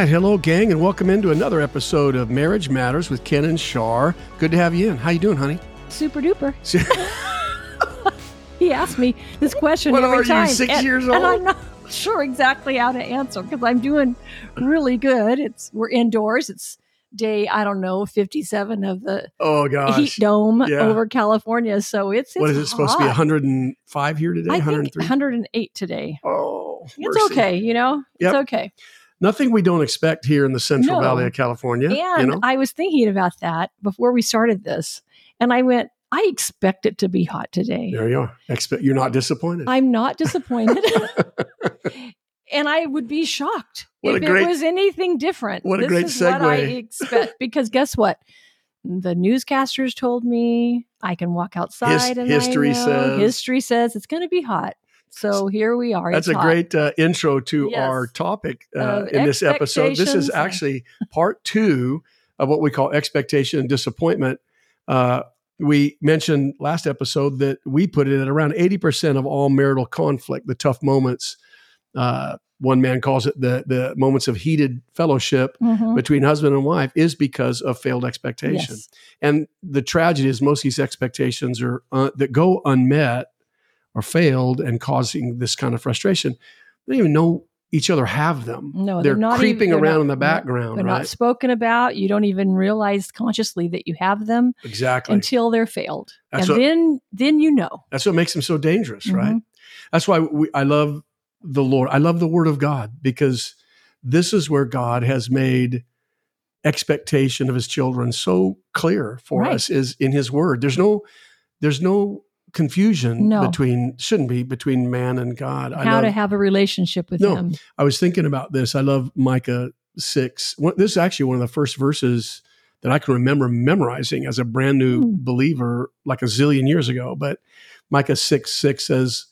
right, hello, gang, and welcome into another episode of Marriage Matters with Ken and Shar. Good to have you in. How you doing, honey? Super duper. he asked me this question What every are you, time. six and, years And? I'm not sure exactly how to answer because I'm doing really good. It's we're indoors. It's day I don't know 57 of the oh gosh, heat dome Yeah. over California. So it's, it's what is it supposed to be? 105 here today? I think 103. 108 today. Oh, It's mercy. okay, you know. Yep. It's okay. Nothing we don't expect here in the Central No. Valley of California. And you know, I was thinking about that before we started this, and I went, I expect it to be hot today. there you are. Expect you're not disappointed. I'm not disappointed. and I would be shocked What if great- it was anything different. what a this great is what I expect because guess what? The newscasters told me I can walk outside and history says- history says it's going to be hot. So here we are. That's a hot. great uh, intro to Yes. our topic uh, in this episode. This is actually part two of what we call expectation and disappointment. Uh, we mentioned last episode that we put it at around 80% of all marital conflict, the tough moments. Uh, one man calls it the, the moments of heated fellowship Mhm. between husband and wife is because of failed expectation. Yes. And the tragedy is most of these expectations are uh, that go unmet or failed and causing this kind of frustration. They don't even know each other have them. No, they're, they're not creeping even- they're around not- in the background, They're right? not spoken about. You don't even realize consciously that you have them exactly. until they're failed. That's and what- then then you know. That's what makes them so dangerous, Mhm. right? That's why we, I love the Lord. I love the Word of God because this is where God has made expectation of His children so clear for Right. us is in His Word. There's no, there's no confusion No. between shouldn't be between man and God. How love, to have a relationship with No. him. I was thinking about this. I love Micah six. This is actually one of the first verses that I can remember memorizing as a brand new Hmm. believer, like a zillion years ago. But Micah six six says,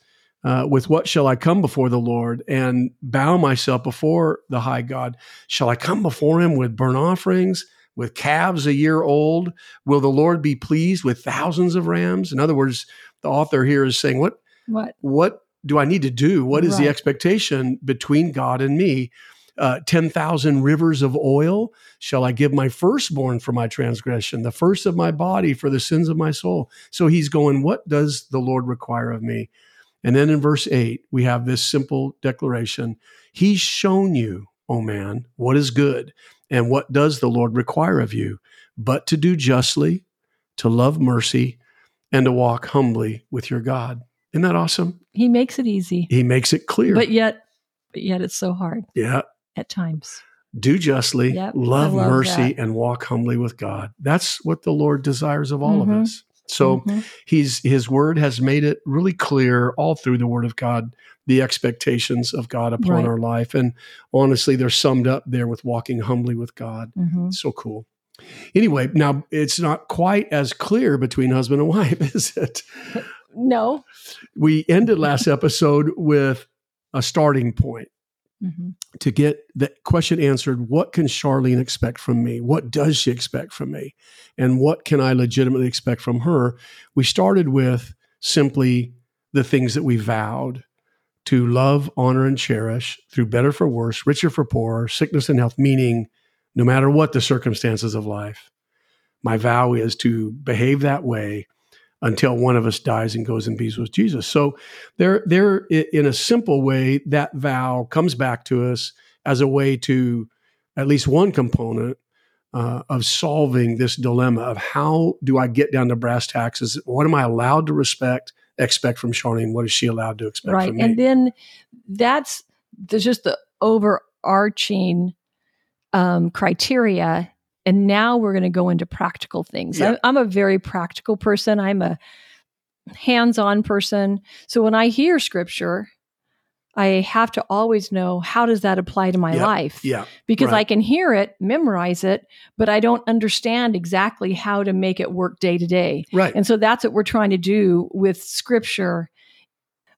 uh, "With what shall I come before the Lord and bow myself before the high God? Shall I come before Him with burnt offerings?" With calves a year old, will the Lord be pleased with thousands of rams? In other words, the author here is saying, What What? what do I need to do? What is the expectation between God and me? Uh, 10,000 rivers of oil shall I give my firstborn for my transgression, the first of my body for the sins of my soul. So he's going, What does the Lord require of me? And then in verse 8, we have this simple declaration He's shown you, O man, what is good, and what does the Lord require of you, but to do justly, to love mercy, and to walk humbly with your God. Isn't that awesome? He makes it easy, He makes it clear. but yet, but yet it's so hard yeah. at times. Do justly, Yep, love, love mercy, that. and walk humbly with God. That's what the Lord desires of all Mhm. of us. So Mhm. he's his word has made it really clear all through the word of God, the expectations of God upon Right. our life. And honestly, they're summed up there with walking humbly with God. Mhm. So cool. Anyway, now it's not quite as clear between husband and wife, is it? no. We ended last episode with a starting point. Mhm. to get the question answered what can charlene expect from me what does she expect from me and what can i legitimately expect from her we started with simply the things that we vowed to love honor and cherish through better for worse richer for poorer sickness and health meaning no matter what the circumstances of life my vow is to behave that way until one of us dies and goes and be with Jesus. So there, there, in a simple way, that vow comes back to us as a way to at least one component uh, of solving this dilemma of how do I get down to brass taxes? What am I allowed to respect, expect from Charlene? What is she allowed to expect Right. from me? And then that's there's just the overarching um, criteria. And now we're going to go into practical things. Yeah. I, I'm a very practical person. I'm a hands on person. So when I hear scripture, I have to always know how does that apply to my Yeah. life? yeah, because right. I can hear it, memorize it, but I don't understand exactly how to make it work day to day. right. And so that's what we're trying to do with scripture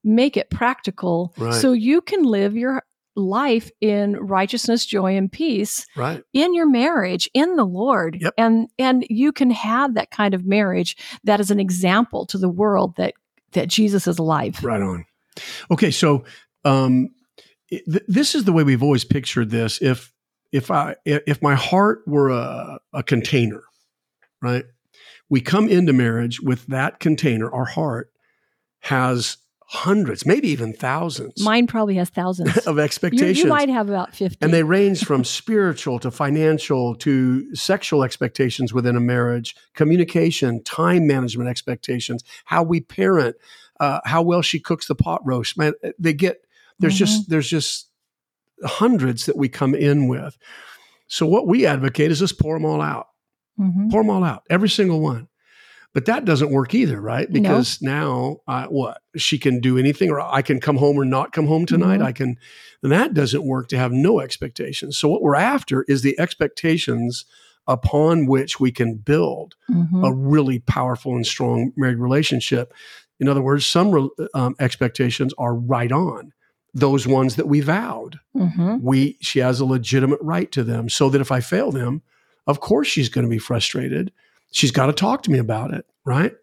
make it practical Right. so you can live your life in righteousness, joy, and peace right. in your marriage in the Lord. Yep. And and you can have that kind of marriage that is an example to the world that that Jesus is alive. Right on. Okay, so um, th- this is the way we've always pictured this. If if I if my heart were a, a container, right? We come into marriage with that container. Our heart has hundreds, maybe even thousands Mine probably has thousands. of expectations. you might have about 50. and they range from spiritual to financial to sexual expectations within a marriage, communication, time management expectations, how we parent, uh, how well she cooks the pot roast. Man, they get there's just there's just hundreds that we come in with. So what we advocate is just pour them all out, Mhm. pour them all out, every single one. But that doesn't work either, right? No. Because now, uh, what she can do anything, or I can come home or not come home tonight. Mhm. I can. And that doesn't work to have no expectations. So what we're after is the expectations upon which we can build Mhm. a really powerful and strong married relationship. In other words, some re- um, expectations are right on those ones that we vowed. Mhm. We she has a legitimate right to them, so that if I fail them, of course she's going to be frustrated. She's got to talk to me about it, right?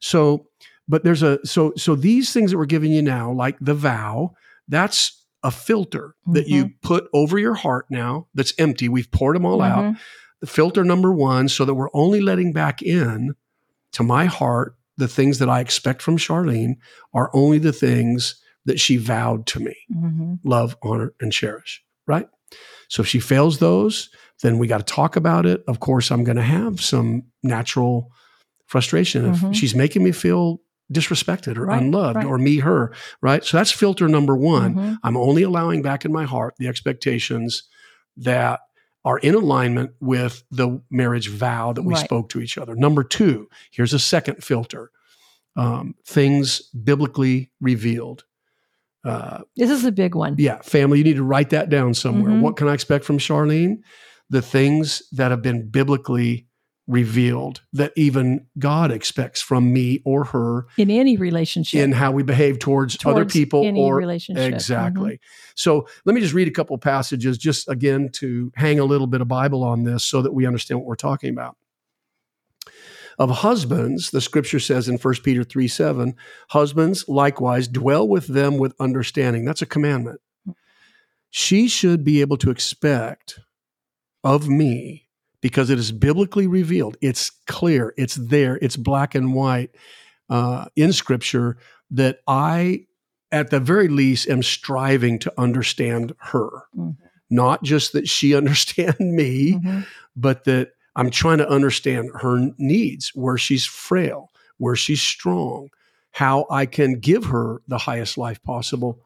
So, but there's a so so these things that we're giving you now, like the vow, that's a filter that you put over your heart now that's empty. We've poured them all out Mhm. the filter number one so that we're only letting back in to my heart the things that I expect from Charlene are only the things that she vowed to me Mhm. love, honor, and cherish, right? So if she fails those, then we got to talk about it. Of course, I'm going to have some natural frustration if Mhm. she's making me feel disrespected or Right, unloved right. or me, her, right? So that's filter number one. Mhm. I'm only allowing back in my heart the expectations that are in alignment with the marriage vow that we Right. spoke to each other. Number two, here's a second filter um, things biblically revealed. Uh, This is a big one. yeah, family, you need to write that down somewhere. Mhm. What can I expect from Charlene? The things that have been biblically revealed that even God expects from me or her In any relationship. in how we behave towards, other people any or relationship. Mm-hmm. Exactly. So let me just read a couple passages, just again to hang a little bit of Bible on this so that we understand what we're talking about. Of husbands, the scripture says in 1 Peter 3 7, husbands likewise dwell with them with understanding. That's a commandment. She should be able to expect of me because it is biblically revealed. It's clear, it's there, it's black and white uh, in scripture that I, at the very least, am striving to understand her. Mhm. Not just that she understand me, Mhm. but that I'm trying to understand her needs, where she's frail, where she's strong, how I can give her the highest life possible.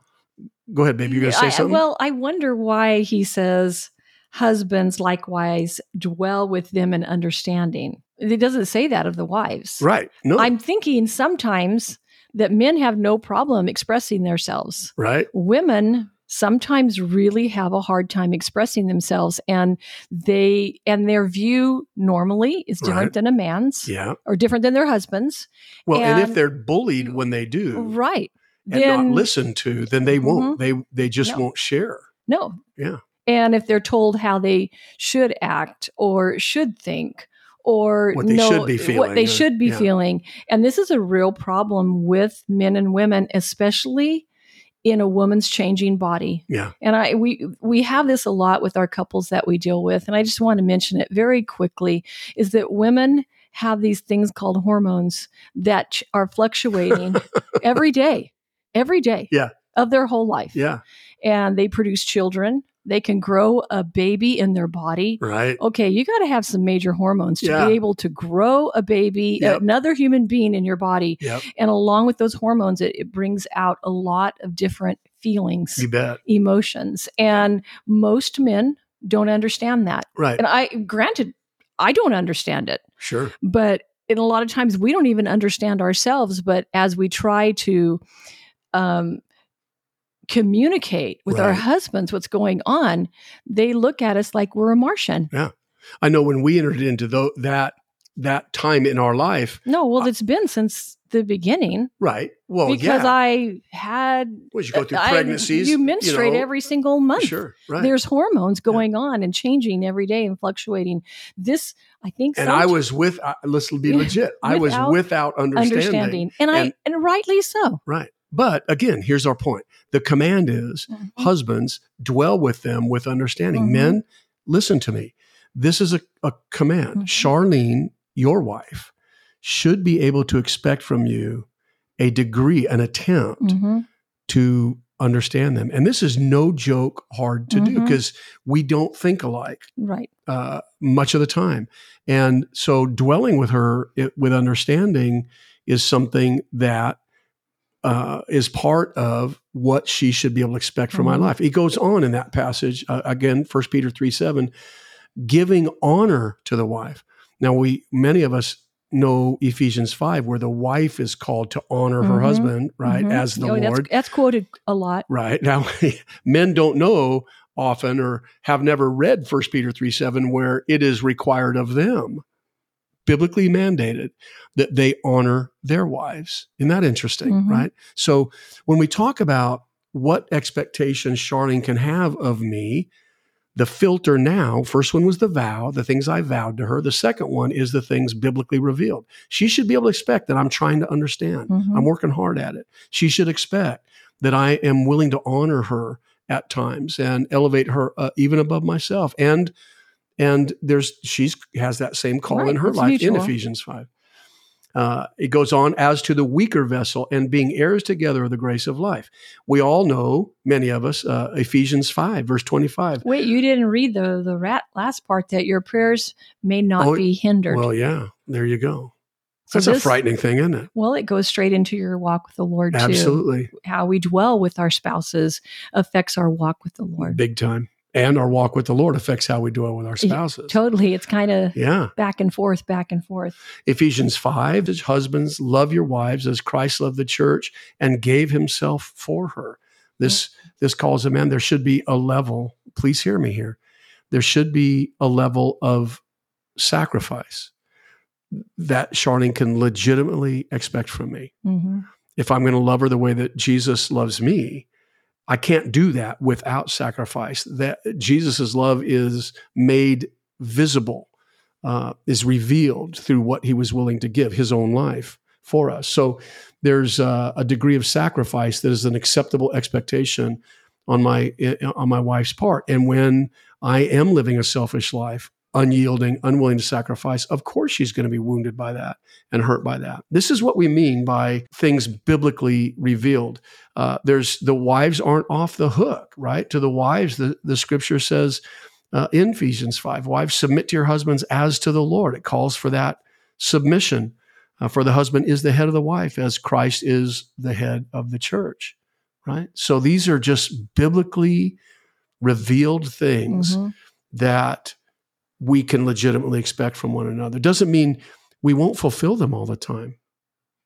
Go ahead, baby. You're going to say I- something? Well, I wonder why he says husbands likewise dwell with them in understanding. It doesn't say that of the wives. right. No. I'm thinking sometimes that men have no problem expressing themselves. right. Women sometimes really have a hard time expressing themselves and they and their view normally is different Right. than a man's Yeah. or different than their husband's. Well, and, if they're bullied when they do Right. and not listened to, then they won't. They they just Mm-hmm. No. won't share. No. Yeah. And if they're told how they should act or should think or What they know should be feeling. what they uh, should be yeah. feeling. And this is a real problem with men and women, especially in a woman's changing body. Yeah. And I we we have this a lot with our couples that we deal with. And I just want to mention it very quickly is that women have these things called hormones that are fluctuating every day, every day Yeah. of their whole life Yeah. and they produce children. They can grow a baby in their body. Right. Okay, you got to have some major hormones to Yeah. be able to grow a baby, Yep. another human being in your body. Yep. And along with those hormones, it, it brings out a lot of different feelings, emotions. And most men don't understand that. Right. And I, granted, I don't understand it Sure. but in a lot of times we don't even understand ourselves but as we try to um, communicate with our husbands what's going on they look at us like we're a martian Yeah. I know when we entered into tho- that that time in our life, no well it's been since the beginning right? Well, because yeah. i had Well, you go through I- pregnancies. you menstruate know, every single month Sure. Right. there's hormones going on and changing every day and fluctuating this i think and I was with. Uh, let's be legit. I was Without understanding. understanding and i And- and rightly so Right. But again, here's our point. The command is Mhm. husbands dwell with them with understanding. Mhm. Men, listen to me. This is a, a command. Mhm. Charlene, your wife, should be able to expect from you a degree, an attempt hmm to understand them. And this is no joke hard to do because we don't think alike Right. uh, much of the time. And so dwelling with her it, with understanding is something that uh, is part of what she should be able to expect from my Mhm. life. It goes on in that passage uh, again, First Peter three seven, giving honor to the wife. Now we many of us know Ephesians five, where the wife is called to honor her Mhm. husband, right, Mhm. as the Oh, Lord. that's quoted a lot. Right. Now, men don't know often or have never read 1 Peter 3 7, where it is required of them, biblically mandated, that they honor their wives. Isn't that interesting? Mhm. Right. So when we talk about what expectations Charlene can have of me, the filter now, first one was the vow, the things I vowed to her. The second one is the things biblically revealed. She should be able to expect that I'm trying to understand. Mhm. I'm working hard at it. She should expect that I am willing to honor her at times and elevate her uh, even above myself. And and there's she's has that same call in her life in. Ephesians five. Uh, it goes on as to the weaker vessel and being heirs together of the grace of life. We all know, many of us, uh, Ephesians five verse twenty five. Wait, you didn't read the the rat, last part that your prayers may not Oh, be hindered. Well, yeah, there you go. So That's a frightening thing, isn't it? Well, it goes straight into your walk with the Lord too. Absolutely, How we dwell with our spouses affects our walk with the Lord. big time. And our walk with the Lord affects how we dwell with our spouses. Totally, it's kind of Yeah. back and forth, back and forth. Ephesians 5 as husbands love your wives as Christ loved the church and gave himself for her. This this calls a man there should be a level, please hear me here. There should be a level of sacrifice that Charlene can legitimately expect from me. hmm If I'm going to love her the way that Jesus loves me, I can't do that without sacrifice. That Jesus' love is made visible, uh, is revealed through what he was willing to give, his own life for us. So there's uh, a degree of sacrifice that is an acceptable expectation on my on my wife's part. And when I am living a selfish life, unyielding, unwilling to sacrifice, of course she's going to be wounded by that and hurt by that. This is what we mean by things biblically revealed. Uh, there's the wives aren't off the hook, right? To the wives, the, the scripture says uh, in Ephesians 5, wives, submit to your husbands as to the Lord. It calls for that submission. Uh, for the husband is the head of the wife, as Christ is the head of the church, right? So these are just biblically revealed things Mhm. that we can legitimately expect from one another. Doesn't mean we won't fulfill them all the time.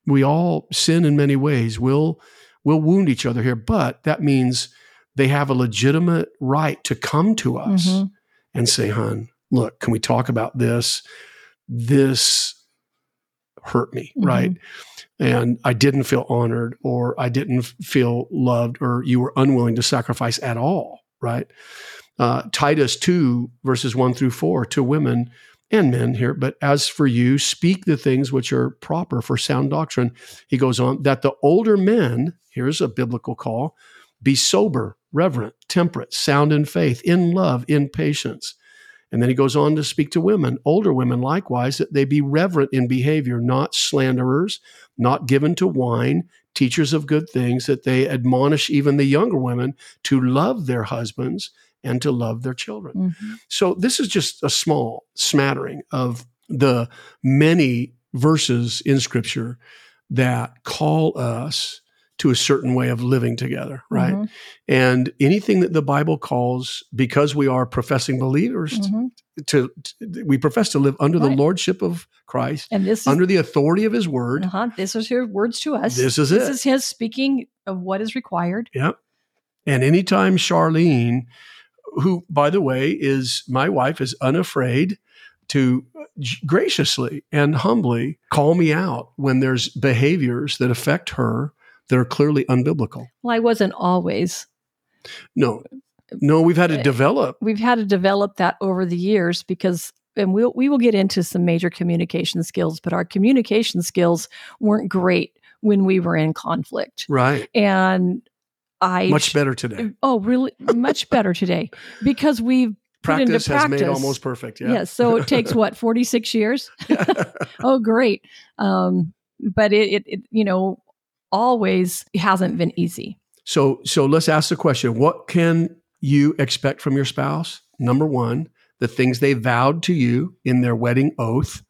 We all sin in many ways. We'll we'll wound each other here, but that means they have a legitimate right to come to us Mhm. and say, "Hun, look, can we talk about this? This hurt me, Mhm. right? And I didn't feel honored, or I didn't feel loved, or you were unwilling to sacrifice at all, right? Uh, Titus 2, verses 1 through 4, to women and men here, but as for you, speak the things which are proper for sound doctrine. He goes on, that the older men, here's a biblical call, be sober, reverent, temperate, sound in faith, in love, in patience. And then he goes on to speak to women, older women likewise, that they be reverent in behavior, not slanderers, not given to wine, teachers of good things, that they admonish even the younger women to love their husbands and to love their children. Mhm. So this is just a small smattering of the many verses in scripture that call us to a certain way of living together, right? Mhm. And anything that the Bible calls, because we are professing believers, Mhm. to, to- we profess to live under the lordship of Christ, And this is under the authority of His Word. uh-huh, this is his words to us. This is This it. is his speaking of what is required. Yep. And anytime Charlene, who, by the way, is my wife, is unafraid to graciously and humbly call me out when there's behaviors that affect her that are clearly unbiblical. Well, I wasn't always. No, no, we've had to Uh, develop. We've had to develop that over the years because, and we'll, we will get into some major communication skills, but our communication skills weren't great when we were in conflict. Right. And I Much better today. Oh, really? Much better today because we've put into Practice has made almost perfect. Yeah. Yes. So it takes what, 46 years? oh, great. Um, but it, it, it, you know, always hasn't been easy. So, so let's ask the question: What can you expect from your spouse? Number one, the things they vowed to you in their wedding oath.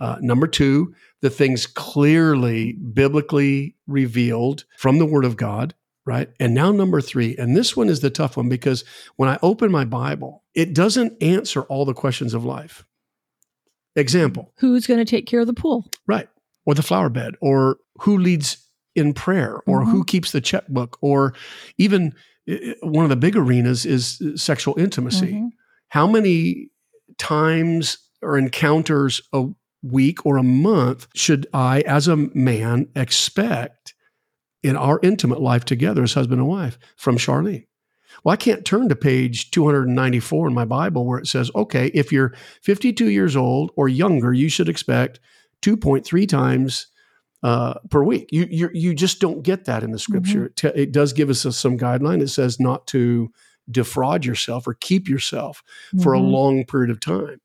Uh, number two, the things clearly biblically revealed from the Word of God. Right. And now, number three, and this one is the tough one because when I open my Bible, it doesn't answer all the questions of life. Example, Who's going to take care of the pool? right. Or the flower bed, or who leads in prayer, or Mhm. who keeps the checkbook, or even uh, one of the big arenas is uh, sexual intimacy. Mhm. How many times or encounters a week or a month should I, as a man, expect in our intimate life together as husband and wife from Charlene? Well, I can't turn to page 294 in my Bible where it says, okay, if you're 52 years old or younger, you should expect 2.3 times uh, per week. You, you you just don't get that in the scripture. It, te- it does give us a, some guideline. It says not to defraud yourself or keep yourself for a Mhm. long period of time.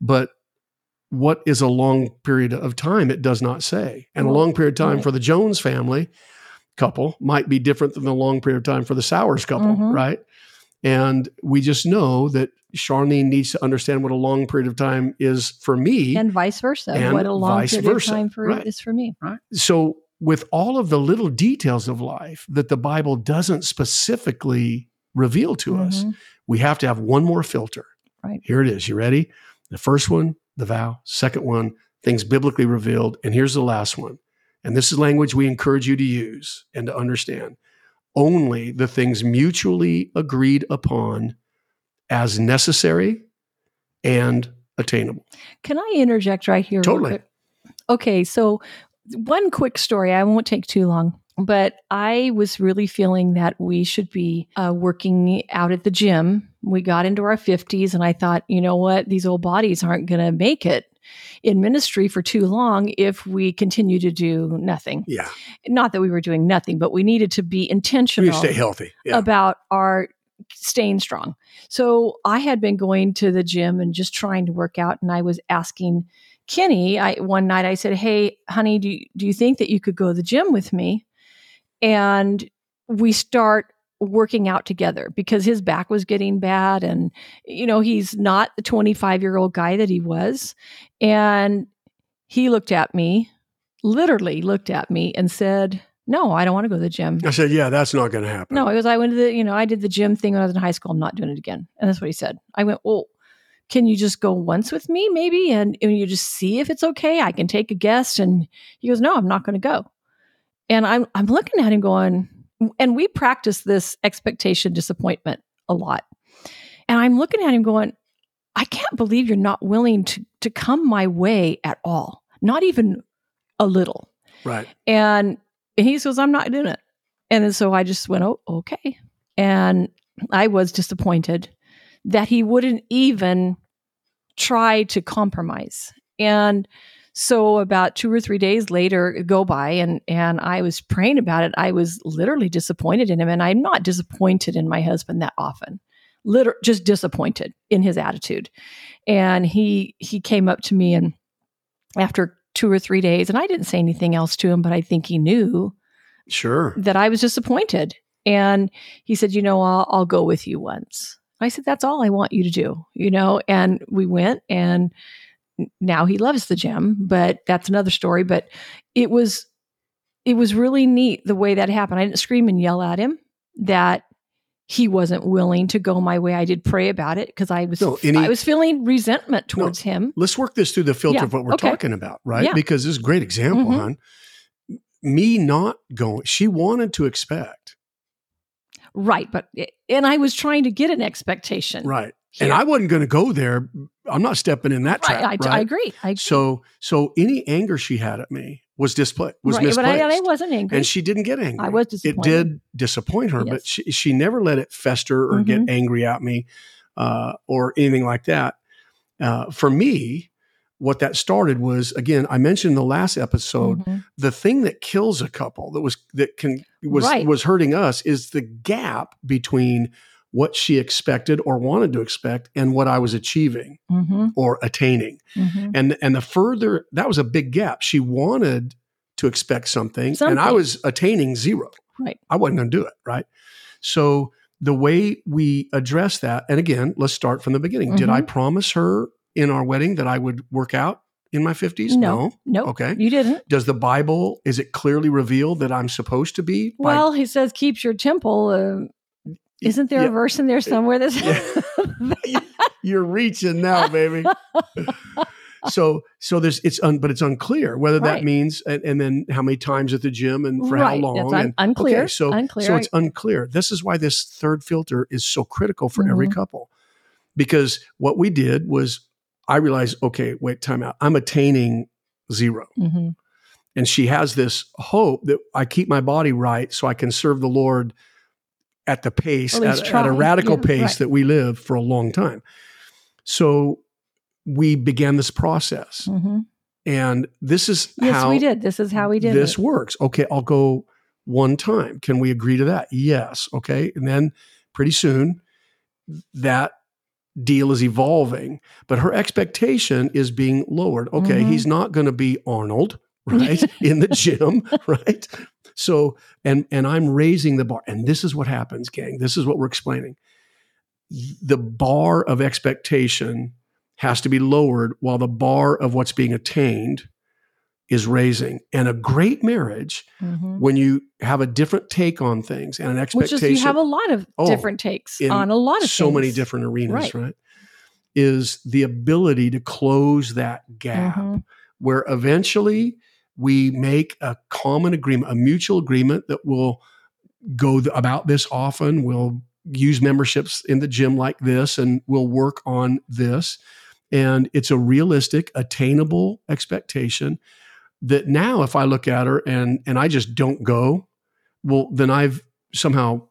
But what is a long period of time? It does not say. And a long period of time right. for the Jones family couple might be different than the long period of time for the Sowers couple, Mhm. right? And we just know that Charlene needs to understand what a long period of time is for me. and vice versa. And what a long period versa, of time for right. is for me. Right. So with all of the little details of life that the Bible doesn't specifically reveal to us, Mhm. we have to have one more filter. Right. Here it is. You ready? The first one, the vow. Second one, things biblically revealed. And here's the last one. And this is language we encourage you to use and to understand. Only the things mutually agreed upon as necessary and attainable. Can I interject right here? Totally. Okay, so one quick story. I won't take too long, but I was really feeling that we should be uh, working out at the gym. We got into our 50s, and I thought, you know what? These old bodies aren't going to make it in ministry for too long if we continue to do nothing. Yeah. Not that we were doing nothing, but we needed to be intentional stay healthy. Yeah. about our staying strong. So I had been going to the gym and just trying to work out, and I was asking Kenny. I one night I said, "Hey, honey, do you, do you think that you could go to the gym with me?" And we start working out together because his back was getting bad, and you know he's not the 25 year old guy that he was, and he looked at me, literally looked at me, and said. No, I don't want to go to the gym. I said, yeah, that's not going to happen. No, was I went to the, you know, I did the gym thing when I was in high school. I'm not doing it again. And that's what he said. I went, well, can you just go once with me, maybe? And, and you just see if it's okay. I can take a guest. And he goes, no, I'm not going to go. And I'm, I'm looking at him going, and we practice this expectation disappointment a lot. And I'm looking at him going, I can't believe you're not willing to, to come my way at all, not even a little. Right. And he says, I'm not doing it. And then so I just went, oh, okay. And I was disappointed that he wouldn't even try to compromise. And so about two or three days later go by and and I was praying about it. I was literally disappointed in him. And I'm not disappointed in my husband that often. Liter- just disappointed in his attitude. And he he came up to me and after two or three days, and I didn't say anything else to him, but I think he knew Sure. that I was disappointed. And he said, You know, I'll, I'll go with you once. I said, That's all I want you to do, you know? And we went, and now he loves the gym, but that's another story. But it was, it was really neat the way that happened. I didn't scream and yell at him that he wasn't willing to go my way. I did pray about it because I was, No, any- I was feeling resentment towards him. Let's work this through the filter Yeah, of what we're okay. talking about, right? Yeah. Because this is a great example, Mhm. hon. Me not going, she wanted to expect. Right. But, and I was trying to get an expectation. Right. Here. And I wasn't going to go there. I'm not stepping in that Right, trap. I, right? I agree. I agree. So, so any anger she had at me was displayed, was right, but misplaced. I, I wasn't angry. and she didn't get angry. I was disappointed. It did disappoint her, but she, she never let it fester or get Mhm. angry at me uh, or anything like that. Uh, for me, what that started was again, I mentioned in the last episode, Mhm. the thing that kills a couple that was that can was Right. was hurting us is the gap between what she expected or wanted to expect and what I was achieving Mm-hmm. or attaining. Mm-hmm. And and the further that was a big gap. She wanted to expect something, and I was attaining zero. Right. I wasn't going to do it, right? So the way we address that, and again, let's start from the beginning. Did I Mhm. promise her in our wedding that I would work out in my 50s? No. Nope. Okay. You didn't. Does the Bible is it clearly revealed that I'm supposed to be? by- Well, he says keeps your temple. Uh, isn't there Yeah. a verse in there somewhere that Yeah. You're reaching now, baby. so so there's it's un, but it's unclear whether that means and, and then how many times at the gym and for how long It's un- and unclear. okay, so unclear. so it's unclear. This is why this third filter is so critical for every Mhm. couple. Because what we did was I realized, okay, wait, time out. I'm attaining zero. Mhm. And she has this hope that I keep my body right so I can serve the Lord at the pace, At at, at a radical Yeah, pace right. that we live for a long time. So we began this process. Mhm. And this is Yes, how we did. This is how we did this it. works. Okay, I'll go one time. Can we agree to that? Yes. Okay. And then pretty soon that deal is evolving, but her expectation is being lowered. Okay, Mhm. he's not going to be Arnold, right? in the gym, right? So, and and I'm raising the bar. And this is what happens, gang. This is what we're explaining. The bar of expectation has to be lowered while the bar of what's being attained is raising. And a great marriage, Mhm. when you have a different take on things and an expectation. Which is you have a lot of Oh, different takes on a lot of so many different arenas, Right. right. Is the ability to close that gap Mhm. where eventually we make a common agreement, a mutual agreement that will go th- about this often. We'll use memberships in the gym like this and we'll work on this. And it's a realistic, attainable expectation that now if I look at her and and I just don't go, well, then I've somehow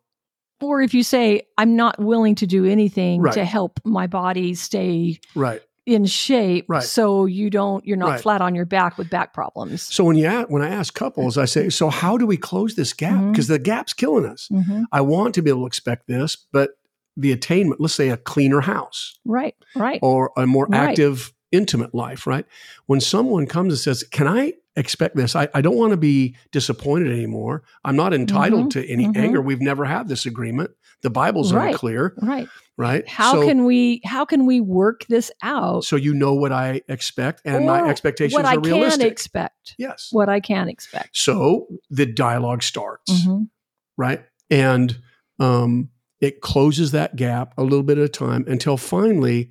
Or if you say, I'm not willing to do anything Right. to help my body stay right. In shape, Right. so you don't, you're not Right. flat on your back with back problems. So when you when I ask couples, I say, so how do we close this gap? Because the gap's killing us. Mhm. I want to be able to expect this, but the attainment, let's say a cleaner house Right, right. or a more Right. active, intimate life, right? When someone comes and says, Can I expect this? I, I don't want to be disappointed anymore. I'm not entitled Mhm. to any Mhm. anger. We've never had this agreement. The Bible's Right. unclear, Right. right? How so, can we how can we work this out? so you know what I expect, and my expectations what I are realistic. can expect. yes. What I can expect. So the dialogue starts. Mhm. right? And um, it closes that gap a little bit at a time until finally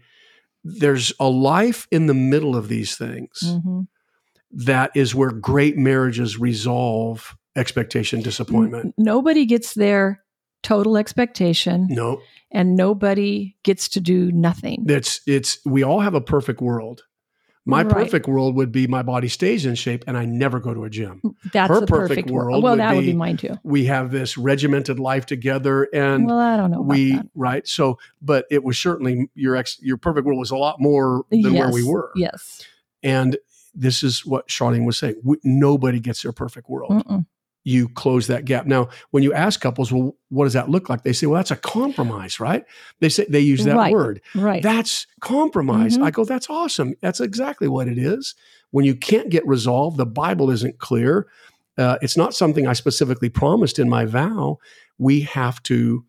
there's a life in the middle of these things Mhm. That is where great marriages resolve expectation disappointment. Nobody gets their total expectation No, and nobody gets to do nothing. that's it's we all have a perfect world. My Right. perfect world would be my body stays in shape and I never go to a gym. Mm, that's her the perfect perfect world. Well, would that would be- be mine too. We have this regimented life together and well, I don't know. We right so but it was certainly your ex your perfect world was a lot more than where we were Yes. and this is what Charlene was saying we, nobody gets their perfect world. Mm-mm. you close that gap. Now when you ask couples well what does that look like? They say well that's a compromise right? They say they use that Right. word. Right. that's compromise. Mhm. i go that's awesome. That's exactly what it is. When you can't get resolved the bible isn't clear uh, it's not something i specifically promised in my vow. We have to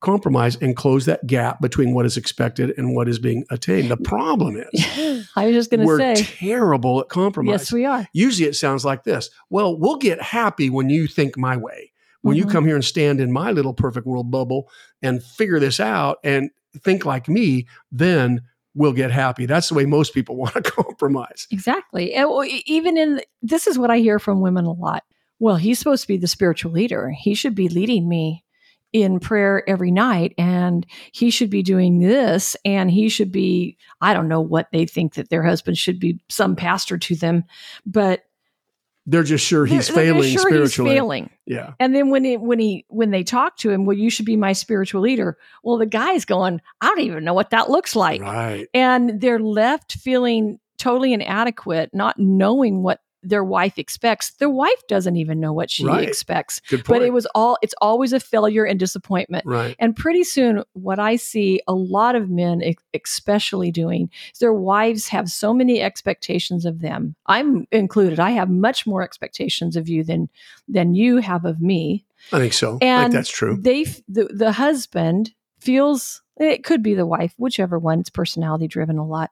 compromise and close that gap between what is expected and what is being attained the problem is I was just going to say, we're terrible at compromise yes, we are. usually it sounds like this well we'll get happy when you think my way when you Mhm. come here and stand in my little perfect world bubble and figure this out and think like me then we'll get happy that's the way most people want to compromise Exactly. And even in this is what I hear from women a lot. Well, he's supposed to be the spiritual leader. He should be leading me in prayer every night and he should be doing this and he should be I don't know what they think that their husband should be some pastor to them, but they're just sure he's they're- they're failing sure spiritually He's failing. yeah And then when it when he when they talk to him, well, you should be my spiritual leader. Well, the guy's going, I don't even know what that looks like. right and they're left feeling totally inadequate, not knowing what their wife expects, their wife doesn't even know what she Right. expects. Good point. But it was all it's always a failure and disappointment. right. And pretty soon, what I see a lot of men, especially doing, is their wives have so many expectations of them. I'm included. I have much more expectations of you than than you have of me. I think so. I think And that's true. They, the, the husband feels it could be the wife, whichever one. It's personality driven a lot,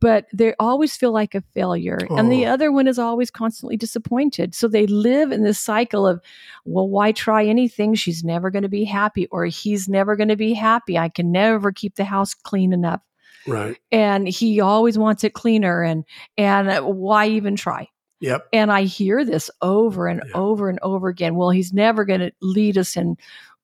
but they always feel like a failure, and the Oh. other one is always constantly disappointed. So they live in this cycle of, well, why try anything? She's never going to be happy, or he's never going to be happy. I can never keep the house clean enough, Right. and he always wants it cleaner, and and uh, why even try? Yep. And I hear this over and over and over again. Well, he's never going to lead us in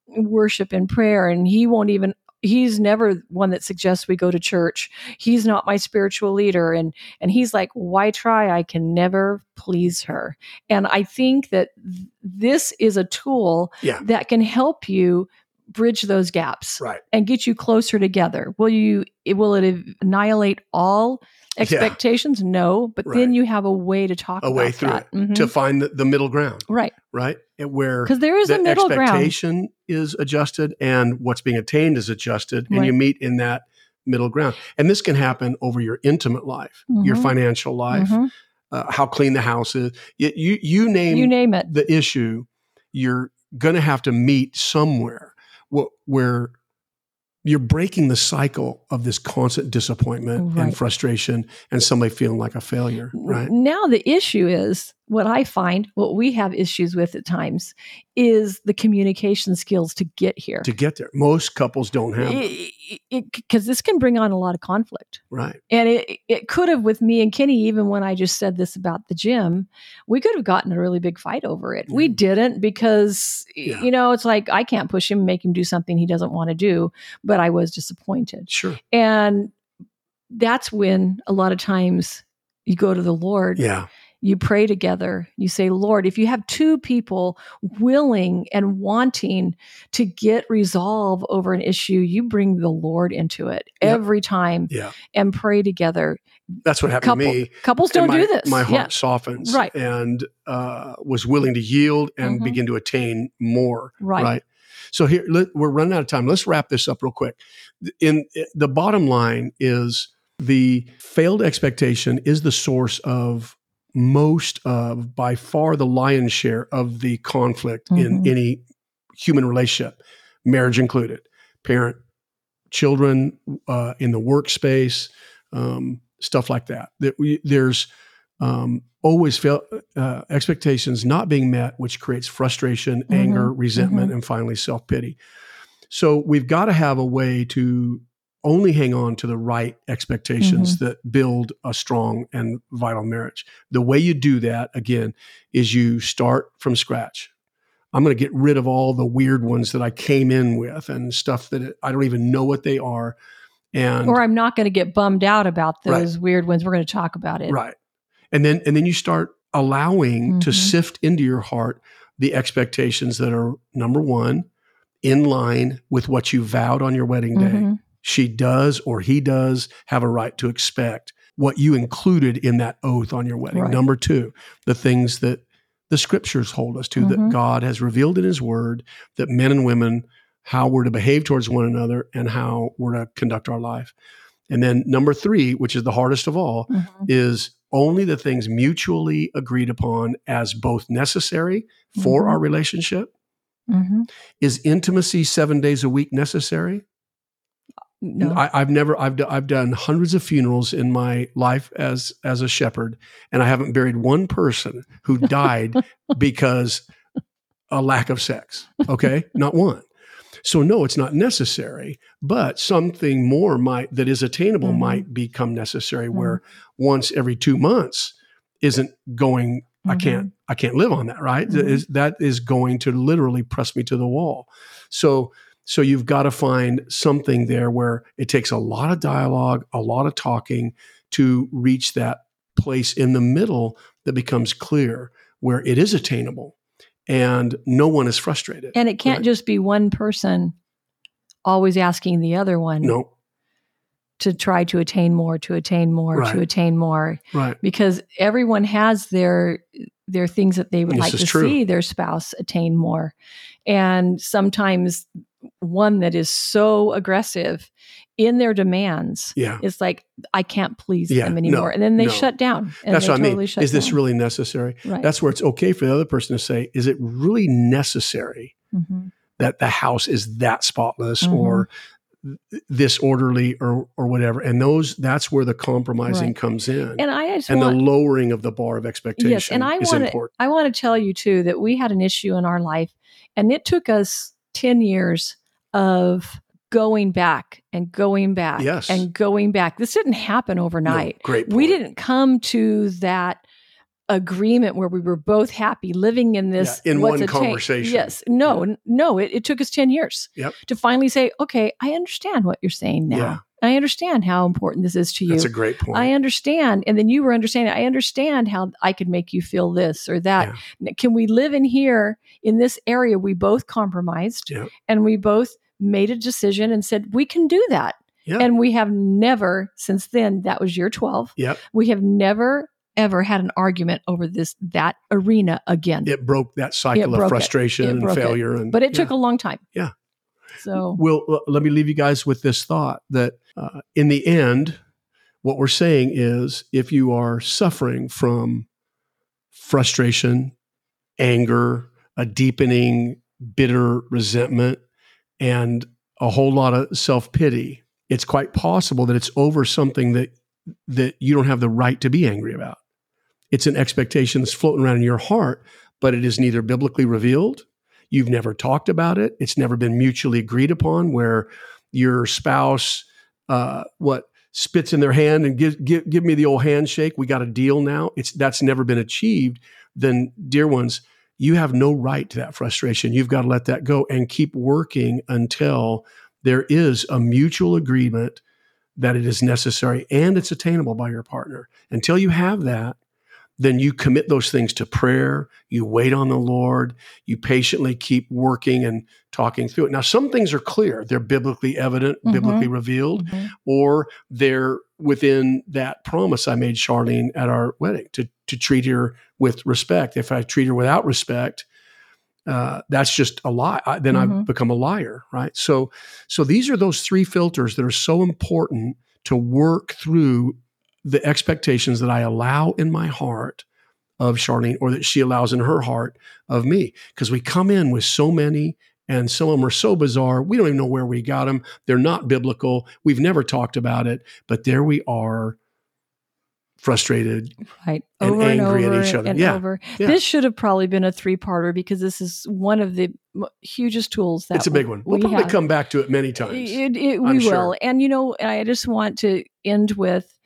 worship and prayer, and he won't even. He's never one that suggests we go to church. He's not my spiritual leader, and and he's like, why try? I can never please her. And I think that th- this is a tool Yeah. that can help you bridge those gaps Right. and get you closer together. Will you? it- Will it annihilate all Yeah. expectations? No, but then you have a way to talk A about way through that. it mm-hmm. to find the, the middle ground, right, right? Where because there is the a middle ground. expectation is adjusted and what's being attained is adjusted, and you meet in that middle ground. And this can happen over your intimate life, your Mhm. financial life, Mhm. uh, how clean the house is. You, you, you name You name it. the issue, you're going to have to meet somewhere wh- where you're breaking the cycle of this constant disappointment Right. and frustration and somebody feeling like a failure, right? Now the issue is what I find, what we have issues with at times, is the communication skills to get here. To get there. Most couples don't have Because this can bring on a lot of conflict. right? And it it could have with me and Kenny, even when I just said this about the gym, we could have gotten a really big fight over it. We Mhm. didn't because Yeah. you know, it's like I can't push him, make him do something he doesn't want to do, but I was disappointed. Sure. And that's when a lot of times you go to the Lord, Yeah. You pray together, you say, Lord, if you have two people willing and wanting to get resolve over an issue, you bring the Lord into it Yep. every time Yeah. and pray together. That's what happened Couple, to me. couples don't my, do this. My heart Yeah. softens Right. and uh, was willing to yield and Mhm. begin to attain more. Right. So here let, we're running out of time. Let's wrap this up real quick. In the bottom line is the failed expectation is the source of most of by far the lion's share of the conflict in Mhm. any human relationship, marriage included, parent, children, uh, in the workspace, um, stuff like that. That we, there's um, always fail, uh, expectations not being met, which creates frustration, Mhm, anger, resentment, and finally self pity. So we've got to have a way to only hang on to the right expectations that build a strong and vital marriage. The way you do that, again, is you start from scratch. I'm going to get rid of all the weird ones that I came in with and stuff that I don't even know what they are. And Or I'm not going to get bummed out about Right. those weird ones. We're going to talk about it. Right. And then and then you start allowing to Mhm. sift into your heart the expectations that are number 1 in line with what you vowed on your wedding day. Mhm. She does or he does have a right to expect what you included in that oath on your wedding. Right. Number 2, the things that the scriptures hold us to that Mhm. God has revealed in his word that men and women how we're to behave towards one another and how we're to conduct our life. And then number 3, which is the hardest of all, Mhm. is only the things mutually agreed upon as both necessary for Mhm. our relationship. Mhm. Is intimacy seven days a week necessary? No. I, I've never. I've do, I've done hundreds of funerals in my life as as a shepherd, and I haven't buried one person who died because a lack of sex. Okay, not one. So no, it's not necessary, but something more might that is attainable Mhm. might become necessary. Where once every two months isn't going. I Mhm. can't. I can't live on that. Right? That Mhm. is that is going to literally press me to the wall. So so you've got to find something there where it takes a lot of dialogue, a lot of talking to reach that place in the middle that becomes clear where it is attainable and no one is frustrated. And it can't Right. just be one person always asking the other one. no, to try to attain more, to attain more, Right. to attain more, Right. because everyone has their their things that they would This like to true. see their spouse attain more, and sometimes one that is so aggressive in their demands. Yeah. It's like I can't please Yeah, them no, anymore, and then they no. shut down. And That's they what I totally mean. shut Is this down. really necessary? right? That's where it's okay for the other person to say, is it really necessary Mhm. that the house is that spotless Mhm. or this orderly or or whatever? And those that's where the compromising Right. comes in. And I and want the lowering of the bar of expectation Yes, and I wanna- I want to tell you too that we had an issue in our life, and it took us 10 years of going back and going back Yes. and going back. This didn't happen No, overnight. great. we didn't come to that agreement where we were both happy living in this Yeah, in one conversation. yes no n- no it, it took us 10 years Yep. to finally say okay i understand what you're saying now Yeah. I understand how important this is to you That's a great point. I understand. And then you were understanding, I understand how I could make you feel this or that. Can we live in here in this area? We both compromised Yeah. and we both made a decision and said, we can do that. Yeah. And we have never, since then, that was year 12, Yep. we have never, ever had an argument over this, that arena again. It broke that cycle broke of frustration and broke it. failure. And but it yeah. took a long time. Yeah. So, Well, let me leave you guys with this thought that uh, in the end, what we're saying is if you are suffering from frustration, anger, a deepening, bitter resentment, and a whole lot of self pity, it's quite possible that it's over something that that you don't have the right to be angry about. It's an expectation that's floating around in your heart, but it is neither biblically revealed You've never talked about it. It's never been mutually agreed upon where your spouse, uh, what, spits in their hand and give, give, give me the old handshake. We got a deal now. It's that's never been achieved. Then, dear ones, you have no right to that frustration. You've got to let that go and keep working until there is a mutual agreement that it is necessary and it's attainable by your partner. Until you have that, then you commit those things to prayer. You wait on the Lord. You patiently keep working and talking through it. Now, some things are clear. They're biblically evident, Mhm. biblically revealed, mhm. or they're within that promise I made Charlene at our wedding to, to treat her with respect. If I treat her without respect, uh, that's just a lie. I, then I've Mhm. become a liar, right? So, so these are those three filters that are so important to work through the expectations that I allow in my heart of Charlene or that she allows in her heart of me. Because we come in with so many and some of them are so bizarre. We don't even know where we got them. They're not biblical. We've never talked about it, but there we are frustrated. right and over and angry at over each other. and Yeah. over Yeah. this should have probably been a three-parter because this is one of the hugest tools that it's a big one. We'll we probably have. come back to it many times. It, it, we sure. will and you know i just want to end with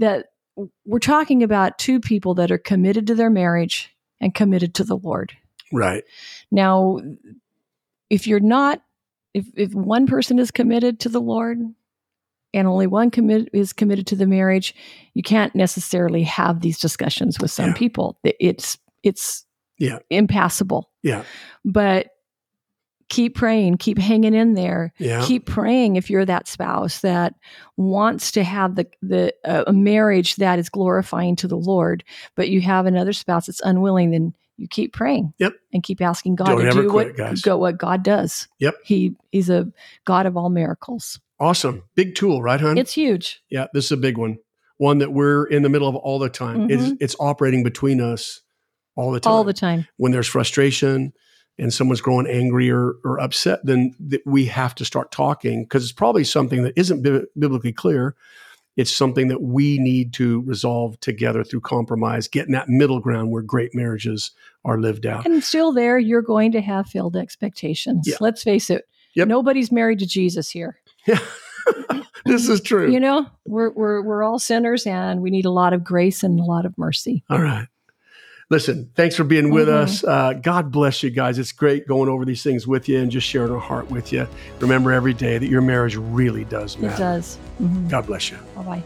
that we're talking about two people that are committed to their marriage and committed to the lord right. now if you're not if if one person is committed to the lord and only one commit is committed to the marriage you can't necessarily have these discussions with some Yeah. people it's it's Yeah. impassable Yeah. but keep praying keep hanging in there Yeah. keep praying if you're that spouse that wants to have the the uh, a marriage that is glorifying to the Lord, but you have another spouse that's unwilling. Then you keep praying. Yep. and keep asking God Don't to do quit, what guys. go what God does. Yep. he he's a God of all miracles. awesome. Big tool, right, hon? It's huge. yeah, this is a big one. One that we're in the middle of all the time. It's, it's operating between us all the time. Mm-hmm. All the time. when there's frustration and someone's growing angry or, or upset, then th- we have to start talking because it's probably something that isn't bi- biblically clear. It's something that we need to resolve together through compromise, getting that middle ground where great marriages are lived out. And still there, you're going to have failed expectations. Yeah. Let's face it. Yep. Nobody's married to Jesus here. Yeah, this is true. You know, we're, we're, we're all sinners and we need a lot of grace and a lot of mercy. All right. Listen, thanks for being with Mhm. us. Uh, God bless you guys. It's great going over these things with you and just sharing our heart with you. Remember every day that your marriage really does matter. It does. Mhm. God bless you. Bye bye.